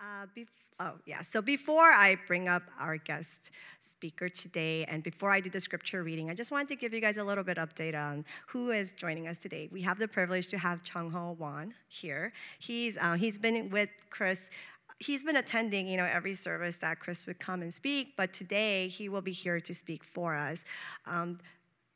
Uh, oh, yeah. So before I bring up our guest speaker today and before I do the scripture reading, I just wanted to give you guys a little bit update on who is joining us today. We have the privilege to have Chung Ho Wan here. He's, uh, he's been with Chris he's been attending, you know, every service that Chris would come and speak, but today he will be here to speak for us. Um,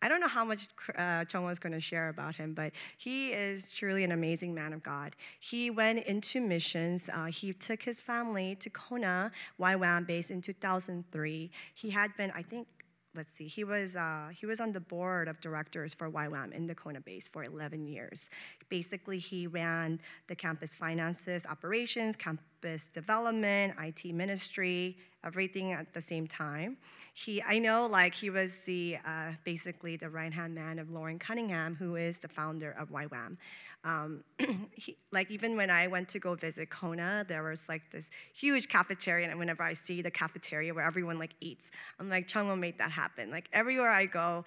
I don't know how much uh, Chung is going to share about him, but he is truly an amazing man of God. He went into missions. Uh, he took his family to Kona YWAM base in 2003. He had been, I think, let's see, he was, uh, he was on the board of directors for YWAM in the Kona base for 11 years. Basically, he ran the campus finances, operations, campus development, IT ministry, everything at the same time. He, I know, like he was the uh, basically the right hand man of Loren Cunningham, who is the founder of YWAM. Um, he, like even when I went to go visit Kona, there was like this huge cafeteria, and whenever I see the cafeteria where everyone like eats, I'm like, Chungho made that happen. Like everywhere I go,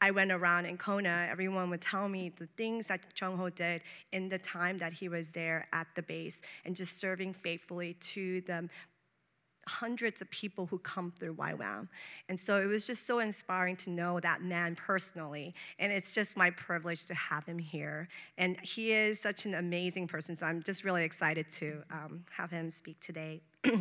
I went around in Kona, everyone would tell me the things that Chung Ho did in the time that he was there at the base and just serving faithfully to the hundreds of people who come through YWAM. And so it was just so inspiring to know that man personally. And it's just my privilege to have him here. And he is such an amazing person. So I'm just really excited to um, have him speak today.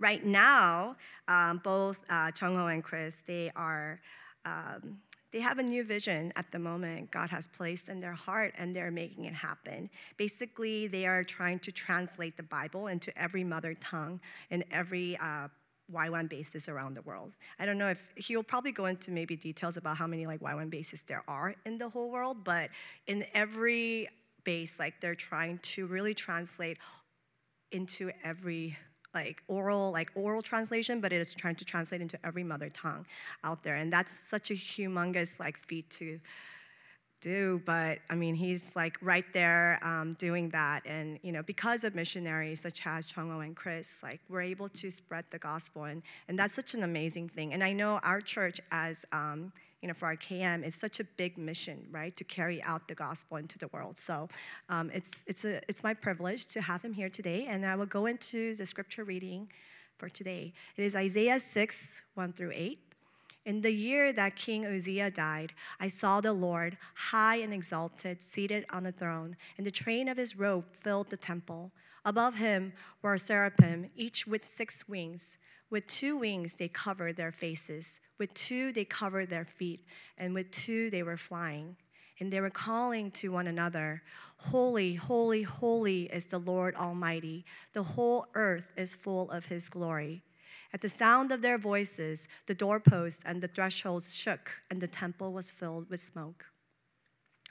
right now, um, both uh, Chung Ho and Chris, they are. Um, they have a new vision at the moment God has placed in their heart and they're making it happen. Basically, they are trying to translate the Bible into every mother tongue in every uh, YWAM bases around the world. I don't know if he'll probably go into maybe details about how many like YWAM bases there are in the whole world, but in every base, like they're trying to really translate into every like oral like oral translation but it is trying to translate into every mother tongue out there. And that's such a humongous like feat to do. But i mean he's like right there um, doing that. And you know because of missionaries such as Chung Ho and chris like we're able to spread the gospel. And, and that's such an amazing thing. And i know our church as um, you know, for our KM it's such a big mission, right, to carry out the gospel into the world. So um, it's, it's, a, it's my privilege to have him here today, and I will go into the scripture reading for today. It is Isaiah 6, 1 through 8. In the year that King Uzziah died, I saw the Lord high and exalted, seated on a throne, and the train of his robe filled the temple. Above him were seraphim, each with six wings. With two wings they covered their faces, with two they covered their feet, and with two they were flying. And they were calling to one another, Holy, holy, holy is the Lord Almighty. The whole earth is full of his glory. At the sound of their voices, the doorposts and the thresholds shook, and the temple was filled with smoke.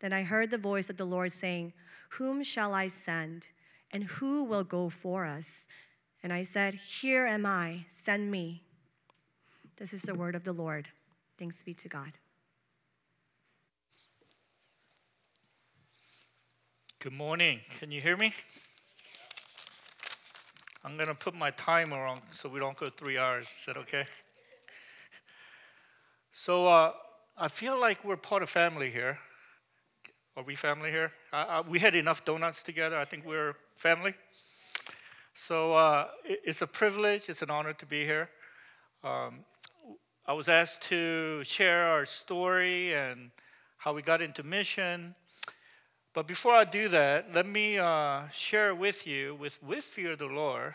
Then I heard the voice of the Lord saying, Whom shall I send? And who will go for us? And I said, Here am I, send me. This is the word of the Lord. Thanks be to God. Good morning. Can you hear me? I'm going to put my timer on so we don't go three hours. Is that okay? So uh, I feel like we're part of family here. Are we family here? We had enough donuts together. I think we're family. So uh, it's a privilege, it's an honor to be here. Um, I was asked to share our story and how we got into mission. But before I do that, let me uh, share with you, with, with Fear of the Lord,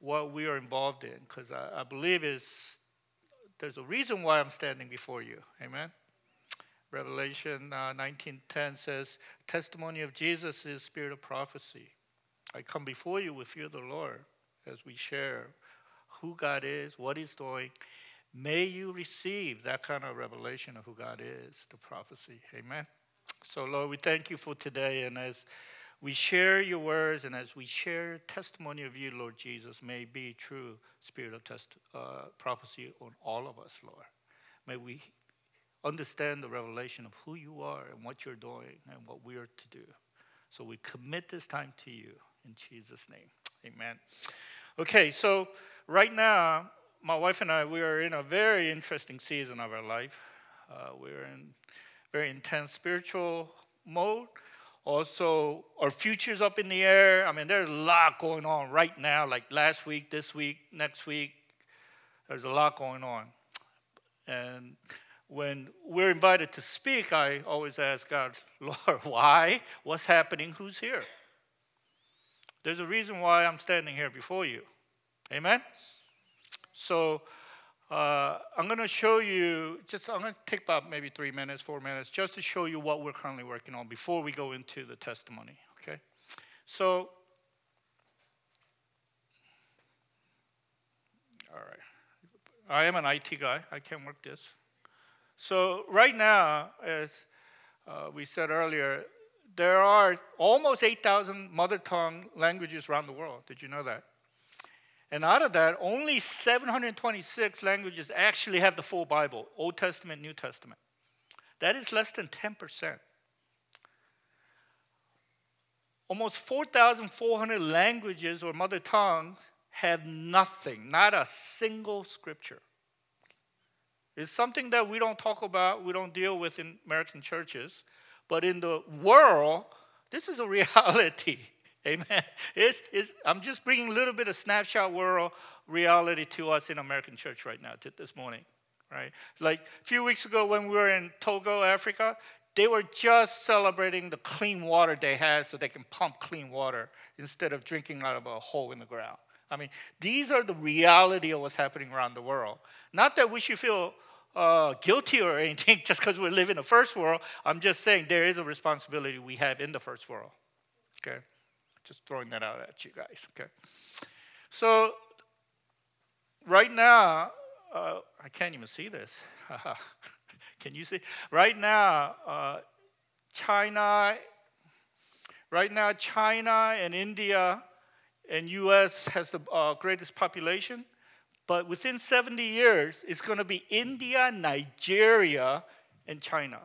what we are involved in, because I, I, believe is there's a reason why I'm standing before you. Amen. Revelation uh, 19:10 says, "Testimony of Jesus is spirit of prophecy." I come before you with fear of the Lord as we share who God is, what He's doing. May you receive that kind of revelation of who God is, the prophecy. Amen. So, Lord, we thank you for today. And as we share your words, and as we share testimony of you, Lord Jesus, may be true spirit of test, uh, prophecy on all of us, Lord. May we understand the revelation of who you are and what you're doing and what we are to do. So we commit this time to you in Jesus' name. Amen. Okay, so right now, my wife and I, we are in a very interesting season of our life. Uh, we're in very intense spiritual mode. Also, our future's up in the air. I mean, there's a lot going on right now, like last week, this week, next week. There's a lot going on. And when we're invited to speak, I always ask God, Lord, why? What's happening? Who's here? There's a reason why I'm standing here before you. Amen? So, uh, I'm going to show you, just I'm going to take about maybe three minutes, four minutes, just to show you what we're currently working on before we go into the testimony, okay? So, all right. I am an IT guy, I can work this. So, right now, as uh, we said earlier, there are almost 8,000 mother tongue languages around the world. Did you know that? And out of that, only 726 languages actually have the full Bible Old Testament, New Testament. That is less than 10%. Almost 4,400 languages or mother tongues have nothing, not a single scripture. It's something that we don't talk about, we don't deal with in American churches, but in the world, this is a reality. Amen. It's, it's, I'm just bringing a little bit of snapshot world reality to us in American church right now, this morning, right? Like a few weeks ago when we were in Togo, Africa, they were just celebrating the clean water they had so they can pump clean water instead of drinking out of a hole in the ground. I mean, these are the reality of what's happening around the world. Not that we should feel uh, guilty or anything just because we live in the first world. I'm just saying there is a responsibility we have in the first world. Okay? Just throwing that out at you guys, okay? So, right now, uh, I can't even see this. Can you see? Right now, uh, China, right now, China and India and U.S. has the uh, greatest population, but within 70 years, it's going to be India, Nigeria, and China.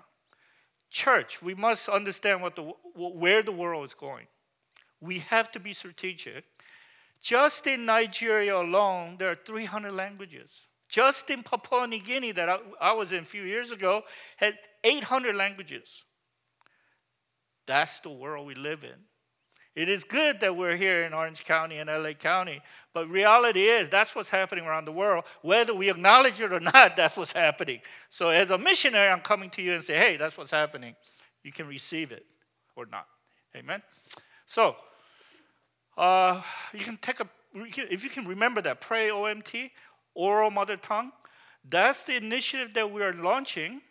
Church, we must understand what the, where the world is going we have to be strategic. Just in Nigeria alone, there are 300 languages. Just in Papua New Guinea, that I, I was in a few years ago, had 800 languages. That's the world we live in. It is good that we're here in Orange County and LA County, but reality is that's what's happening around the world. Whether we acknowledge it or not, that's what's happening. So, as a missionary, I'm coming to you and say, hey, that's what's happening. You can receive it or not. Amen? So, uh, you can take a, if you can remember that, pray OMT, oral mother tongue. That's the initiative that we are launching.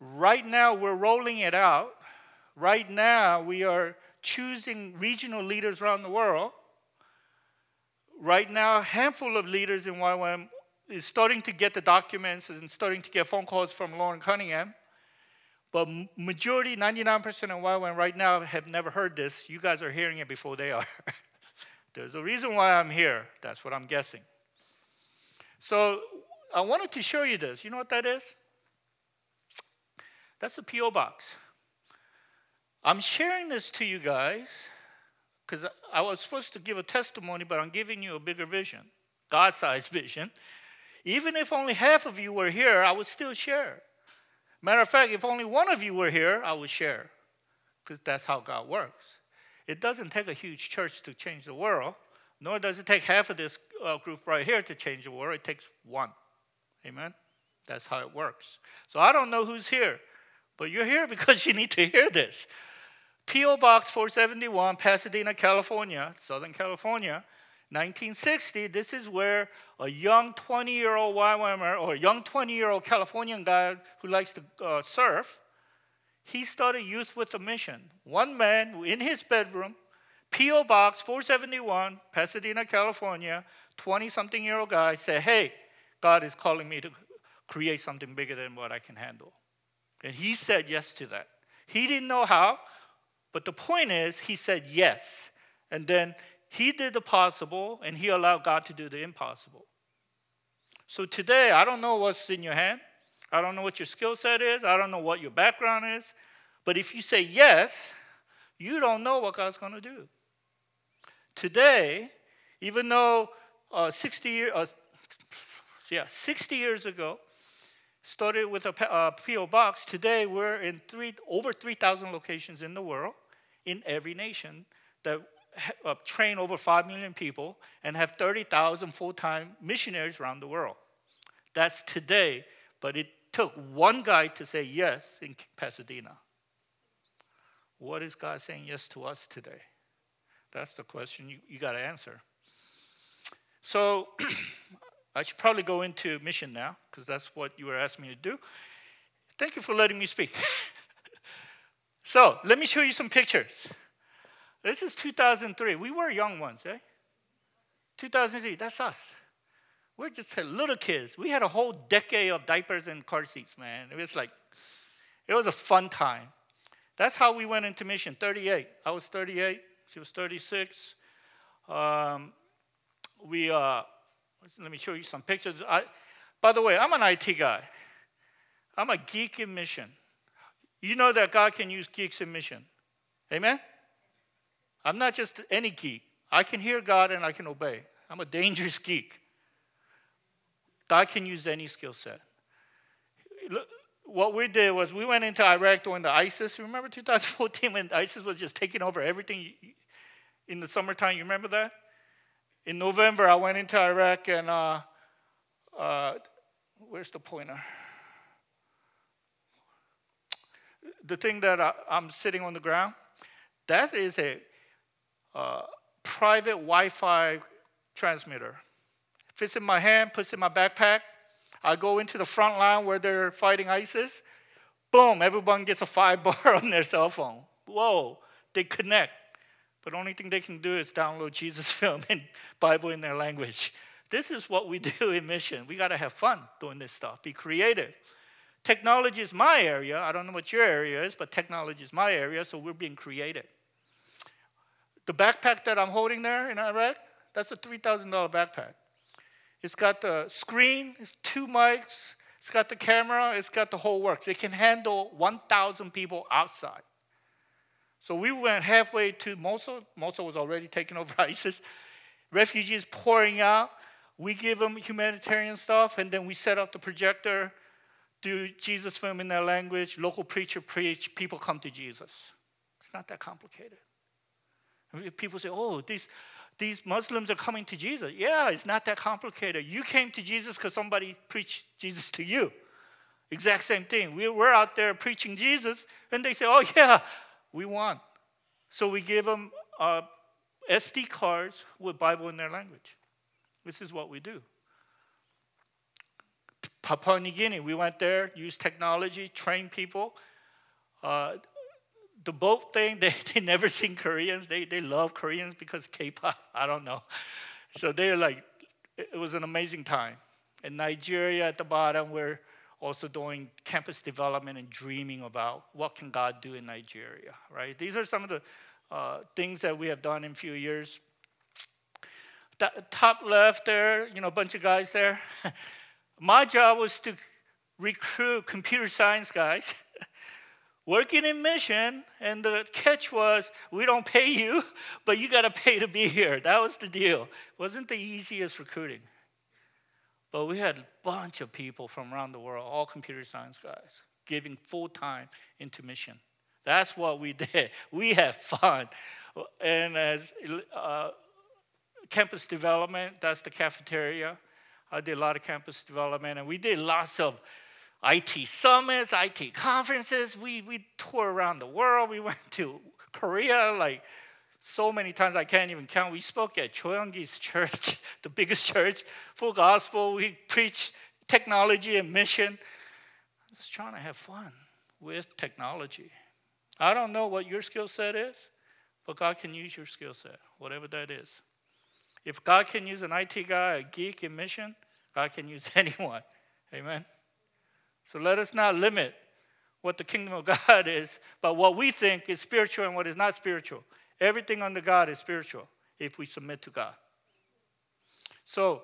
Right now, we're rolling it out. Right now, we are choosing regional leaders around the world. Right now, a handful of leaders in YWAM is starting to get the documents and starting to get phone calls from Loren Cunningham. But majority, 99% of YWAM right now have never heard this. You guys are hearing it before they are. There's a reason why I'm here. That's what I'm guessing. So I wanted to show you this. You know what that is? That's a P.O. box. I'm sharing this to you guys because I was supposed to give a testimony, but I'm giving you a bigger vision, God sized vision. Even if only half of you were here, I would still share. Matter of fact, if only one of you were here, I would share, because that's how God works. It doesn't take a huge church to change the world, nor does it take half of this uh, group right here to change the world. It takes one. Amen? That's how it works. So I don't know who's here, but you're here because you need to hear this. P.O. Box 471, Pasadena, California, Southern California, 1960, this is where a young 20 year old YWAMer or a young 20 year old Californian guy who likes to uh, surf, he started Youth with a Mission. One man in his bedroom, P.O. Box 471, Pasadena, California, 20 something year old guy said, Hey, God is calling me to create something bigger than what I can handle. And he said yes to that. He didn't know how, But the point is, he said yes. And then he did the possible and he allowed God to do the impossible. So today, I don't know what's in your hand. I don't know what your skill set is. I don't know what your background is. But if you say yes, you don't know what God's going to do. Today, even though uh, 60 years, uh, yeah, 60 years ago, started with a uh, PO box. Today, we're in three, over 3,000 locations in the world, in every nation, that uh, train over 5 million people and have 30,000 full time missionaries around the world. That's today, but it took one guy to say yes in Pasadena. What is God saying yes to us today? That's the question you, you got to answer. So I should probably go into mission now because that's what you were asking me to do. Thank you for letting me speak. so let me show you some pictures. This is 2003. We were young ones, eh? 2003, that's us. We're just little kids. We had a whole decade of diapers and car seats, man. It was like, it was a fun time. That's how we went into mission. 38. I was 38. She was 36. Um, we, uh, let me show you some pictures. I, by the way, I'm an IT guy. I'm a geek in mission. You know that God can use geeks in mission. Amen? I'm not just any geek. I can hear God and I can obey. I'm a dangerous geek. God can use any skill set. What we did was we went into Iraq during the ISIS. Remember 2014 when ISIS was just taking over everything in the summertime? You remember that? In November, I went into Iraq and uh, uh, where's the pointer? The thing that I, am sitting on the ground, that is a uh, private Wi Fi transmitter. Fits in my hand, puts in my backpack. I go into the front line where they're fighting ISIS. Boom, everyone gets a five bar on their cell phone. Whoa, they connect. But the only thing they can do is download Jesus film and Bible in their language. This is what we do in mission. We got to have fun doing this stuff, be creative. Technology is my area. I don't know what your area is, but technology is my area, so we're being creative. The backpack that I'm holding there in Iraq, that's a $3,000 backpack. It's got the screen, it's two mics, it's got the camera, it's got the whole works. It can handle 1,000 people outside. So we went halfway to Mosul. Mosul was already taken over ISIS. Refugees pouring out. We give them humanitarian stuff, and then we set up the projector, do Jesus film in their language, local preacher preach, people come to Jesus. It's not that complicated. People say, oh, these, these Muslims are coming to Jesus. Yeah, it's not that complicated. You came to Jesus because somebody preached Jesus to you. Exact same thing. We, we're out there preaching Jesus, and they say, oh, yeah, we want. So we give them uh, SD cards with Bible in their language. This is what we do. Papua New Guinea, we went there, used technology, trained people. Uh, the boat thing, they, they never seen Koreans. They, they love Koreans because K-pop, I don't know. So they're like, it was an amazing time. In Nigeria at the bottom, we're also doing campus development and dreaming about what can God do in Nigeria, right? These are some of the uh, things that we have done in a few years. The top left there, you know, a bunch of guys there. My job was to recruit computer science guys working in mission, and the catch was we don't pay you, but you got to pay to be here. That was the deal. It wasn't the easiest recruiting. But we had a bunch of people from around the world, all computer science guys, giving full time into mission. That's what we did. We had fun. And as uh, campus development, that's the cafeteria. I did a lot of campus development, and we did lots of IT summits, IT conferences. We, we toured around the world. We went to Korea, like so many times I can't even count. We spoke at Cho Yonggi's church, the biggest church, full gospel. We preached technology and mission. Just trying to have fun with technology. I don't know what your skill set is, but God can use your skill set, whatever that is. If God can use an IT guy, a geek in mission, God can use anyone. Amen. So let us not limit what the kingdom of God is, but what we think is spiritual and what is not spiritual. Everything under God is spiritual if we submit to God. So,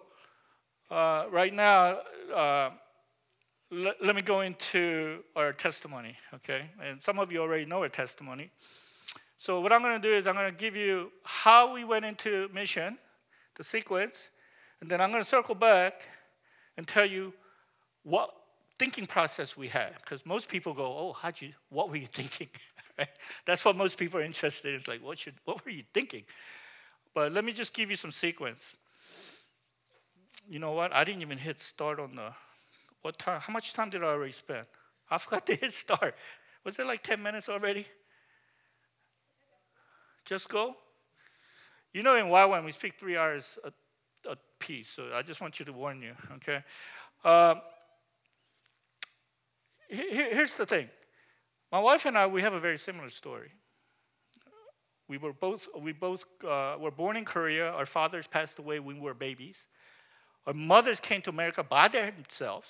uh, right now, uh, let, let me go into our testimony, okay? And some of you already know our testimony. So, what I'm going to do is I'm going to give you how we went into mission, the sequence, and then I'm going to circle back and tell you what thinking process we had. Because most people go, "Oh, how'd you? What were you thinking?" right? That's what most people are interested in. It's like, what should? What were you thinking? But let me just give you some sequence. You know what? I didn't even hit start on the what time? How much time did I already spend? I forgot to hit start. Was it like 10 minutes already? Just go? You know, in YWAM, we speak three hours a, a piece, so I just want you to warn you, okay? Um, here, here's the thing my wife and I, we have a very similar story. We were both, we both uh, were born in Korea. Our fathers passed away when we were babies. Our mothers came to America by themselves.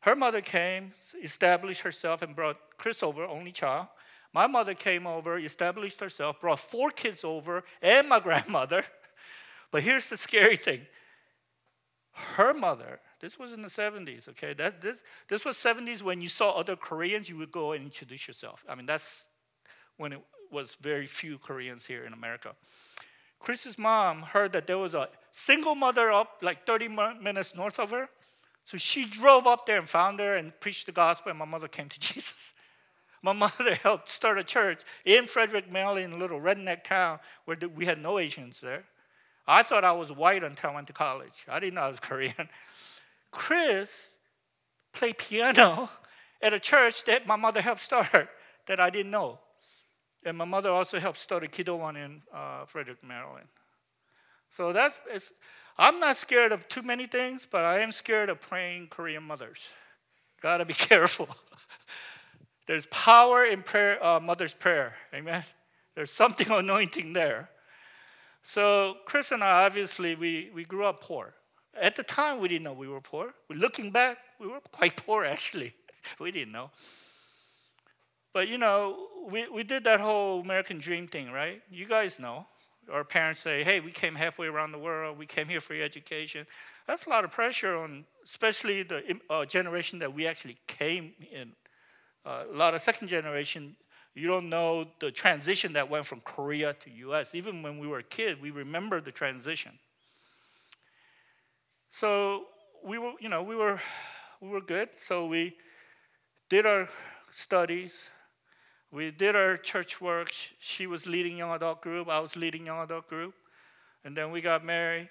Her mother came, established herself, and brought Chris over, only child. My mother came over, established herself, brought four kids over, and my grandmother. But here's the scary thing her mother, this was in the 70s, okay? That, this, this was 70s when you saw other Koreans, you would go and introduce yourself. I mean, that's when it was very few Koreans here in America. Chris's mom heard that there was a single mother up like 30 minutes north of her. So she drove up there and found her and preached the gospel, and my mother came to Jesus. My mother helped start a church in Frederick, Maryland, a little redneck town where we had no Asians there. I thought I was white until I went to college. I didn't know I was Korean. Chris played piano at a church that my mother helped start that I didn't know. And my mother also helped start a kiddo one in uh, Frederick, Maryland. So that's, I'm not scared of too many things, but I am scared of praying Korean mothers. Gotta be careful. There's power in prayer, uh, mother's prayer. Amen. There's something anointing there. So Chris and I, obviously, we, we grew up poor. At the time, we didn't know we were poor. Looking back, we were quite poor, actually. we didn't know. But you know, we, we did that whole American dream thing, right? You guys know our parents say, hey, we came halfway around the world, we came here for your education. That's a lot of pressure on, especially the uh, generation that we actually came in. Uh, a lot of second generation, you don't know the transition that went from Korea to US. Even when we were a kid, we remember the transition. So we were, you know, we were, we were good. So we did our studies, we did our church work. She was leading young adult group. I was leading young adult group. And then we got married.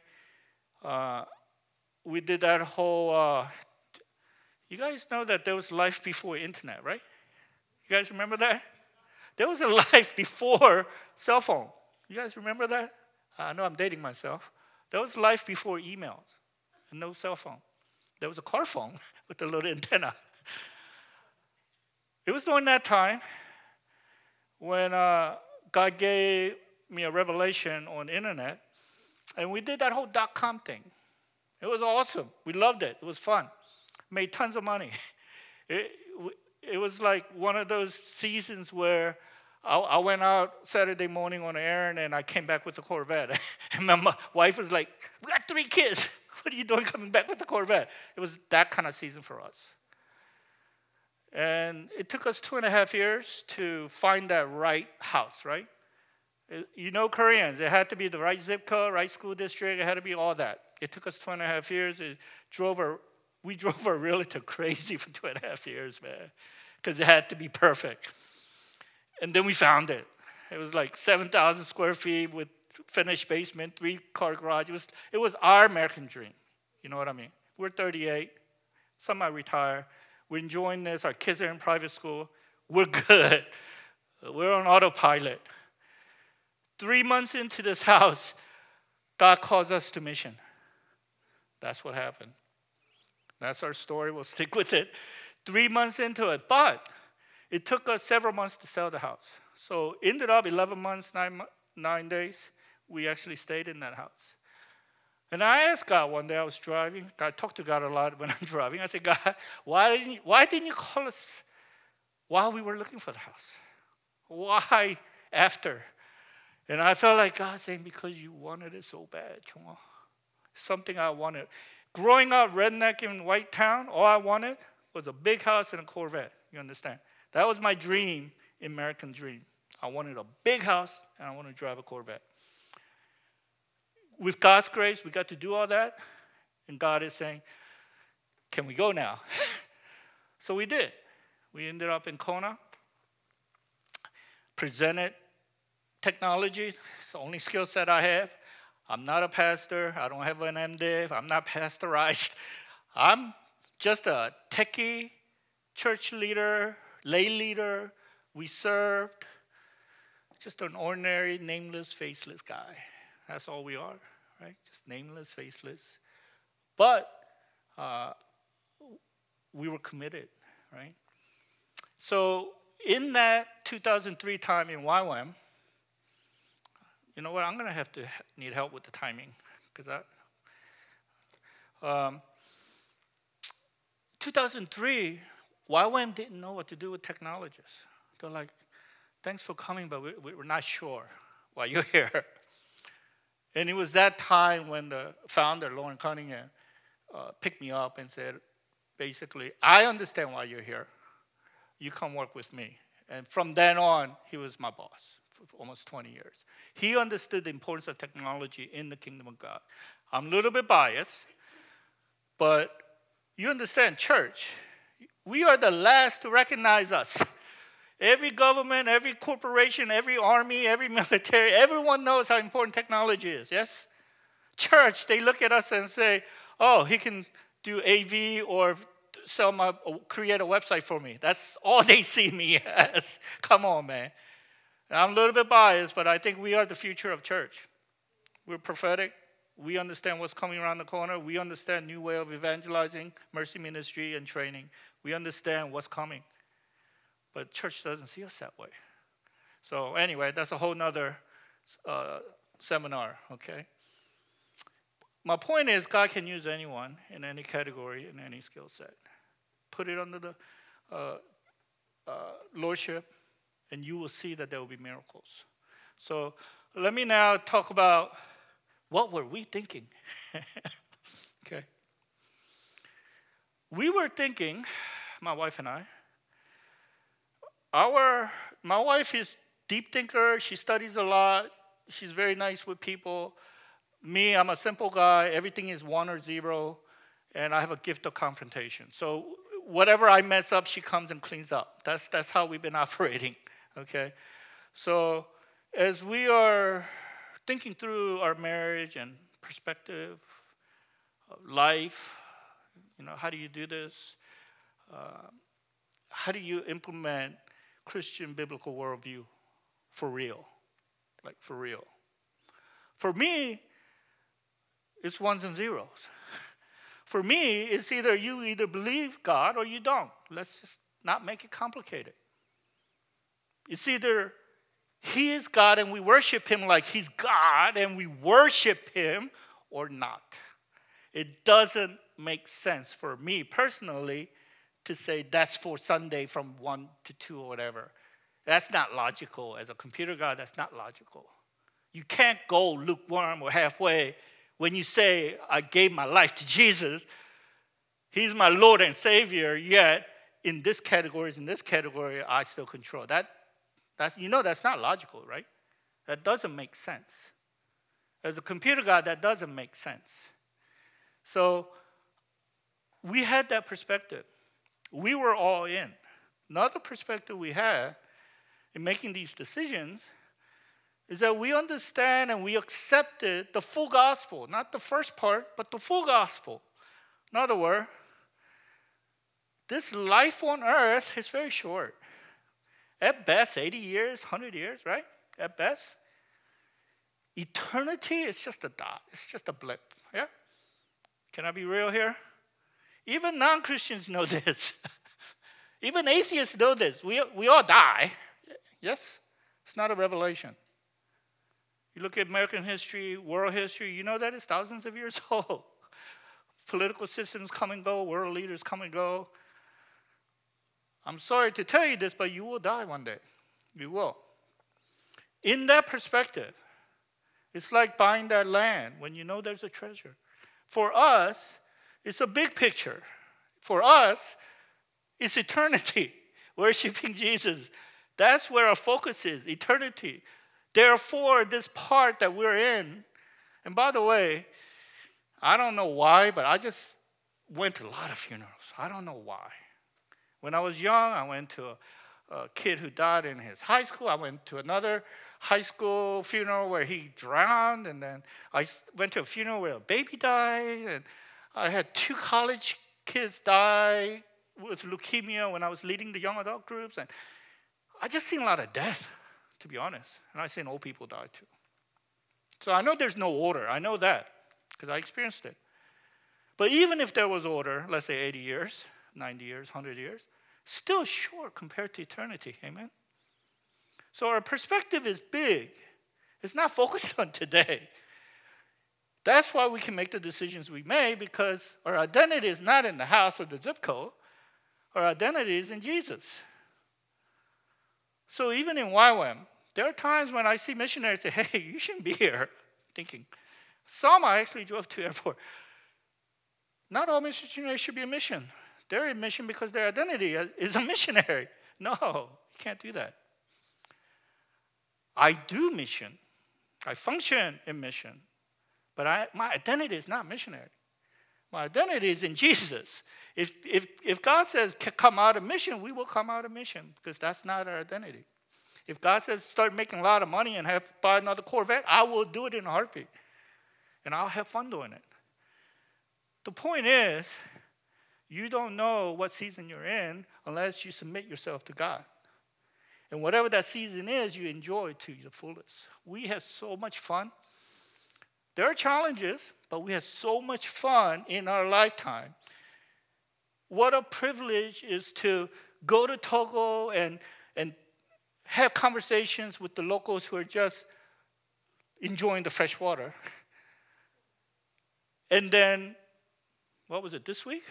Uh, we did that whole. Uh, you guys know that there was life before internet, right? You guys remember that? There was a life before cell phone. You guys remember that? I know I'm dating myself. There was life before emails and no cell phone. There was a car phone with a little antenna. It was during that time when uh, God gave me a revelation on internet, and we did that whole dot com thing. It was awesome. We loved it. It was fun. Made tons of money. It, it was like one of those seasons where I, I went out Saturday morning on an errand and I came back with a Corvette. and my wife was like, We got three kids. What are you doing coming back with a Corvette? It was that kind of season for us. And it took us two and a half years to find that right house, right? Uh, you know Koreans, it had to be the right zip code, right school district, it had to be all that. It took us two and a half years. It drove our, we drove our realtor crazy for two and a half years, man, because it had to be perfect. And then we found it. It was like 7,000 square feet with finished basement, three car garage. It was, it was our American dream. You know what I mean? We're 38, some might retire. We're enjoying this. Our kids are in private school. We're good. We're on autopilot. Three months into this house, God calls us to mission. That's what happened. That's our story. We'll stick with it. Three months into it, but it took us several months to sell the house. So ended up 11 months, nine, nine days. We actually stayed in that house. And I asked God one day, I was driving. I talk to God a lot when I'm driving. I said, God, why didn't you, why didn't you call us? while we were looking for the house. Why after? And I felt like God saying, because you wanted it so bad, Chuma. Something I wanted. Growing up redneck in White Town, all I wanted was a big house and a Corvette. You understand? That was my dream, American dream. I wanted a big house and I wanted to drive a Corvette. With God's grace, we got to do all that. And God is saying, Can we go now? so we did. We ended up in Kona, presented technology. It's the only skill set I have. I'm not a pastor. I don't have an MDiv. I'm not pastorized. I'm just a techie church leader, lay leader. We served. Just an ordinary, nameless, faceless guy. That's all we are, right? Just nameless, faceless. But uh, we were committed, right? So in that 2003 time in YWAM, you know what? I'm going to have to need help with the timing because that. Um, 2003, YWAM didn't know what to do with technologists. They're like, thanks for coming, but we, we're not sure why you're here. And it was that time when the founder, Loren Cunningham, uh, picked me up and said, basically, I understand why you're here. You come work with me. And from then on, he was my boss almost 20 years. He understood the importance of technology in the kingdom of God. I'm a little bit biased, but you understand, church, we are the last to recognize us. Every government, every corporation, every army, every military, everyone knows how important technology is, yes? Church, they look at us and say, oh, he can do AV or sell my, create a website for me. That's all they see me as. Come on, man. I'm a little bit biased, but I think we are the future of church. We're prophetic. We understand what's coming around the corner. We understand new way of evangelizing, mercy ministry, and training. We understand what's coming. But church doesn't see us that way. So anyway, that's a whole nother uh, seminar, okay? My point is, God can use anyone in any category, in any skill set. Put it under the uh, uh, lordship, and you will see that there will be miracles. So let me now talk about what were we thinking. okay. We were thinking, my wife and I, our my wife is deep thinker, she studies a lot, she's very nice with people. Me, I'm a simple guy, everything is one or zero, and I have a gift of confrontation. So whatever I mess up, she comes and cleans up. That's that's how we've been operating. Okay? So, as we are thinking through our marriage and perspective, life, you know, how do you do this? Uh, how do you implement Christian biblical worldview for real? Like, for real. For me, it's ones and zeros. For me, it's either you either believe God or you don't. Let's just not make it complicated. It's either He is God and we worship Him like He's God and we worship Him or not. It doesn't make sense for me personally to say that's for Sunday from 1 to 2 or whatever. That's not logical. As a computer guy, that's not logical. You can't go lukewarm or halfway when you say, I gave my life to Jesus. He's my Lord and Savior, yet in this category, in this category, I still control. That that's, you know that's not logical, right? That doesn't make sense. As a computer guy, that doesn't make sense. So we had that perspective. We were all in. Another perspective we had in making these decisions is that we understand and we accepted the full gospel, not the first part, but the full gospel. In other words, this life on earth is very short. At best, 80 years, 100 years, right? At best. Eternity is just a dot, it's just a blip. Yeah? Can I be real here? Even non Christians know this. Even atheists know this. We, we all die. Yes? It's not a revelation. You look at American history, world history, you know that it's thousands of years old. Political systems come and go, world leaders come and go. I'm sorry to tell you this, but you will die one day. You will. In that perspective, it's like buying that land when you know there's a treasure. For us, it's a big picture. For us, it's eternity, worshiping Jesus. That's where our focus is eternity. Therefore, this part that we're in, and by the way, I don't know why, but I just went to a lot of funerals. I don't know why. When I was young, I went to a, a kid who died in his high school. I went to another high school funeral where he drowned, and then I went to a funeral where a baby died, and I had two college kids die with leukemia when I was leading the young adult groups, and I just seen a lot of death, to be honest, and I seen old people die too. So I know there's no order. I know that because I experienced it. But even if there was order, let's say 80 years, 90 years, 100 years, still short compared to eternity. Amen? So our perspective is big. It's not focused on today. That's why we can make the decisions we make because our identity is not in the house or the zip code. Our identity is in Jesus. So even in YWAM, there are times when I see missionaries say, hey, you shouldn't be here. Thinking, some I actually drove to airport. Not all missionaries should be a mission. They're a mission because their identity is a missionary. No, you can't do that. I do mission. I function in mission. But I, my identity is not missionary. My identity is in Jesus. If, if, if God says come out of mission, we will come out of mission because that's not our identity. If God says start making a lot of money and have to buy another Corvette, I will do it in a heartbeat. And I'll have fun doing it. The point is, you don't know what season you're in unless you submit yourself to God. And whatever that season is, you enjoy to the fullest. We have so much fun. There are challenges, but we have so much fun in our lifetime. What a privilege is to go to Togo and, and have conversations with the locals who are just enjoying the fresh water. and then, what was it, this week?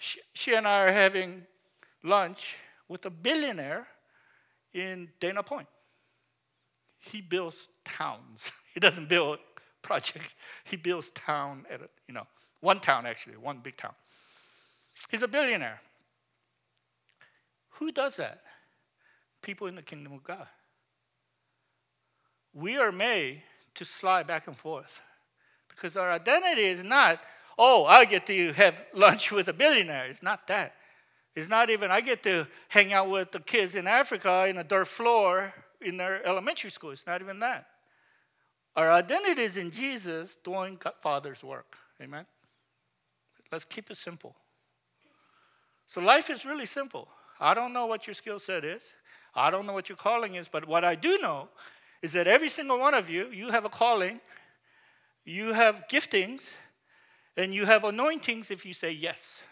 She, she and I are having lunch with a billionaire in Dana Point. He builds towns. He doesn't build projects. He builds town at a, you know one town actually, one big town. He's a billionaire. Who does that? People in the kingdom of God. We are made to slide back and forth because our identity is not, oh, I get to have lunch with a billionaire. It's not that. It's not even, I get to hang out with the kids in Africa in a dirt floor in their elementary school. It's not even that. Our identity is in Jesus doing Father's work. Amen? Let's keep it simple. So life is really simple. I don't know what your skill set is. I don't know what your calling is, but what I do know is that every single one of you, you have a calling, you have giftings, and you have anointings if you say yes.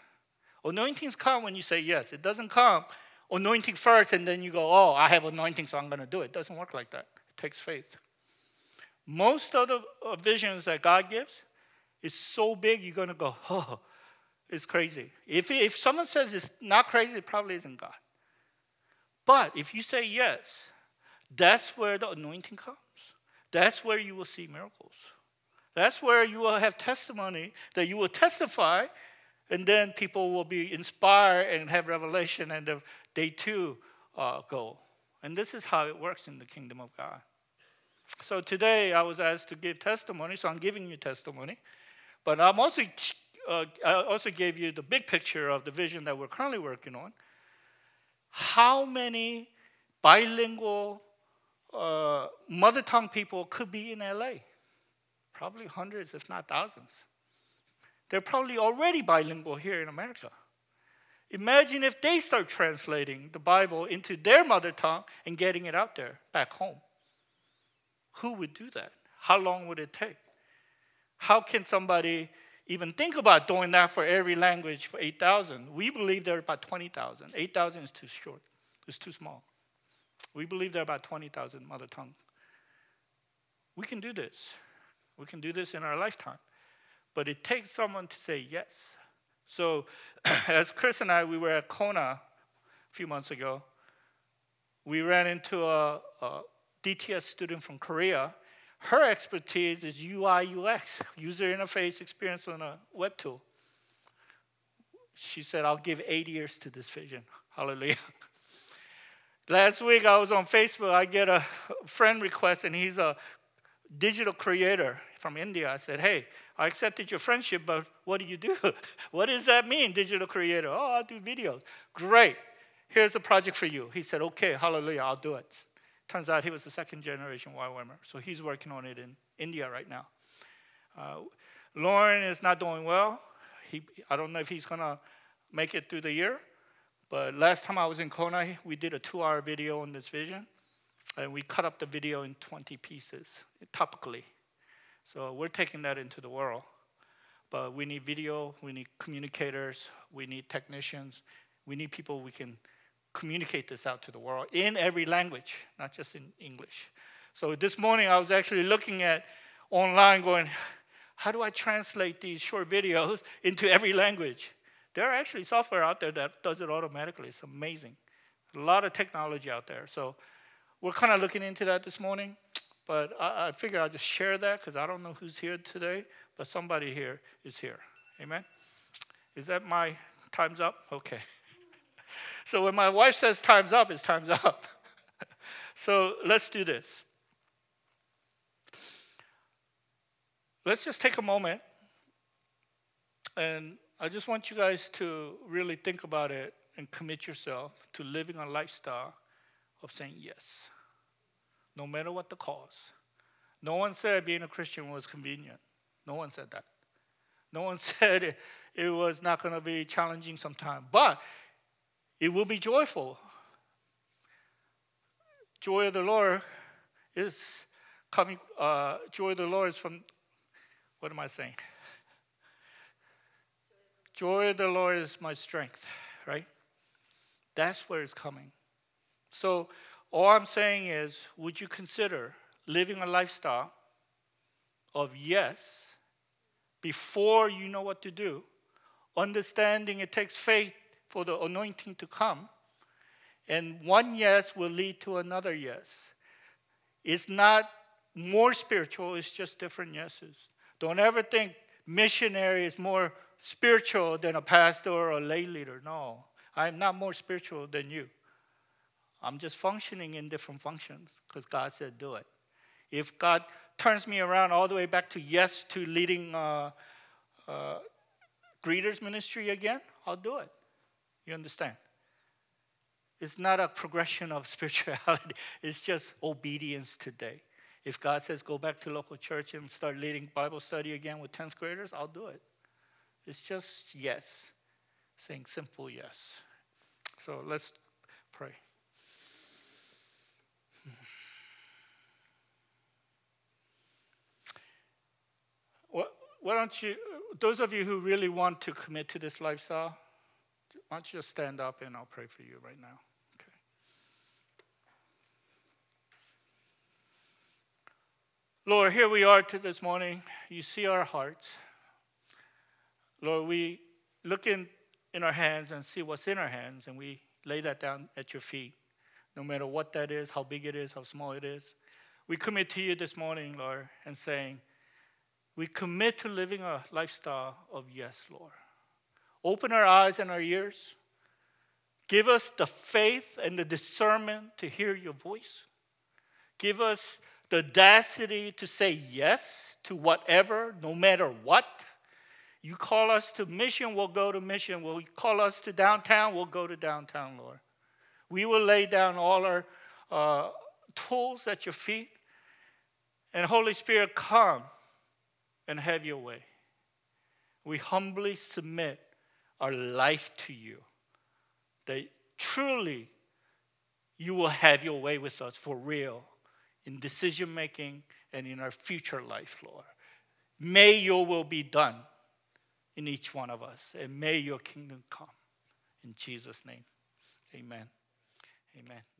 Anointings come when you say yes. It doesn't come anointing first and then you go, oh, I have anointing, so I'm going to do it. It doesn't work like that. It takes faith. Most of the visions that God gives is so big, you're going to go, oh, it's crazy. If, if someone says it's not crazy, it probably isn't God. But if you say yes, that's where the anointing comes. That's where you will see miracles. That's where you will have testimony that you will testify and then people will be inspired and have revelation, and they too uh, go. And this is how it works in the kingdom of God. So today I was asked to give testimony, so I'm giving you testimony. But I'm also, uh, I also gave you the big picture of the vision that we're currently working on. How many bilingual uh, mother tongue people could be in LA? Probably hundreds, if not thousands. They're probably already bilingual here in America. Imagine if they start translating the Bible into their mother tongue and getting it out there back home. Who would do that? How long would it take? How can somebody even think about doing that for every language for 8,000? We believe there are about 20,000. 8,000 is too short, it's too small. We believe there are about 20,000 mother tongue. We can do this. We can do this in our lifetime. But it takes someone to say yes. So, as Chris and I, we were at Kona a few months ago. We ran into a, a DTS student from Korea. Her expertise is UI UX, user interface experience on a web tool. She said, I'll give eight years to this vision. Hallelujah. Last week I was on Facebook. I get a friend request, and he's a digital creator from India. I said, Hey, I accepted your friendship, but what do you do? what does that mean, digital creator? Oh, I do videos. Great. Here's a project for you. He said, Okay, hallelujah, I'll do it. Turns out he was the second generation YWAMer, so he's working on it in India right now. Uh, Loren is not doing well. He, I don't know if he's going to make it through the year, but last time I was in Kona, we did a two hour video on this vision, and we cut up the video in 20 pieces topically. So we're taking that into the world. But we need video, we need communicators, we need technicians, we need people we can communicate this out to the world in every language, not just in English. So this morning I was actually looking at online going, how do I translate these short videos into every language? There are actually software out there that does it automatically. It's amazing. A lot of technology out there. So we're kind of looking into that this morning. But I, I figure I'll just share that because I don't know who's here today, but somebody here is here. Amen? Is that my time's up? Okay. So when my wife says time's up, it's time's up. so let's do this. Let's just take a moment and I just want you guys to really think about it and commit yourself to living a lifestyle of saying yes, no matter what the cause. No one said being a Christian was convenient. No one said that. No one said it, it was not going to be challenging sometime. But it will be joyful. Joy of the Lord is coming, uh, joy of the Lord is from, what am I saying? Joy of the Lord is my strength, right? That's where it's coming. So, all I'm saying is, would you consider living a lifestyle of yes before you know what to do, understanding it takes faith for the anointing to come. And one yes will lead to another yes. It's not more spiritual, it's just different yeses. Don't ever think missionary is more spiritual than a pastor or a lay leader. No, I'm not more spiritual than you. I'm just functioning in different functions because God said do it. If God turns me around all the way back to yes to leading uh, uh, greeters ministry again, I'll do it. You understand? It's not a progression of spirituality, it's just obedience today. If God says go back to local church and start leading Bible study again with 10th graders, I'll do it. It's just yes, saying simple yes. So let's pray. Why don't you, those of you who really want to commit to this lifestyle, why don't you stand up and I'll pray for you right now. Okay. Lord, here we are to this morning. You see our hearts. Lord, we look in, in our hands and see what's in our hands, and we lay that down at your feet, no matter what that is, how big it is, how small it is. We commit to you this morning, Lord, and saying, we commit to living a lifestyle of yes, Lord. Open our eyes and our ears. Give us the faith and the discernment to hear your voice. Give us the audacity to say yes to whatever, no matter what. You call us to mission, we'll go to mission. Will you call us to downtown, we'll go to downtown, Lord. We will lay down all our uh, tools at your feet. And Holy Spirit, come and have your way. We humbly submit our life to you, that truly you will have your way with us for real in decision making and in our future life, Lord. May your will be done in each one of us, and may your kingdom come. In Jesus' name, amen. Amen.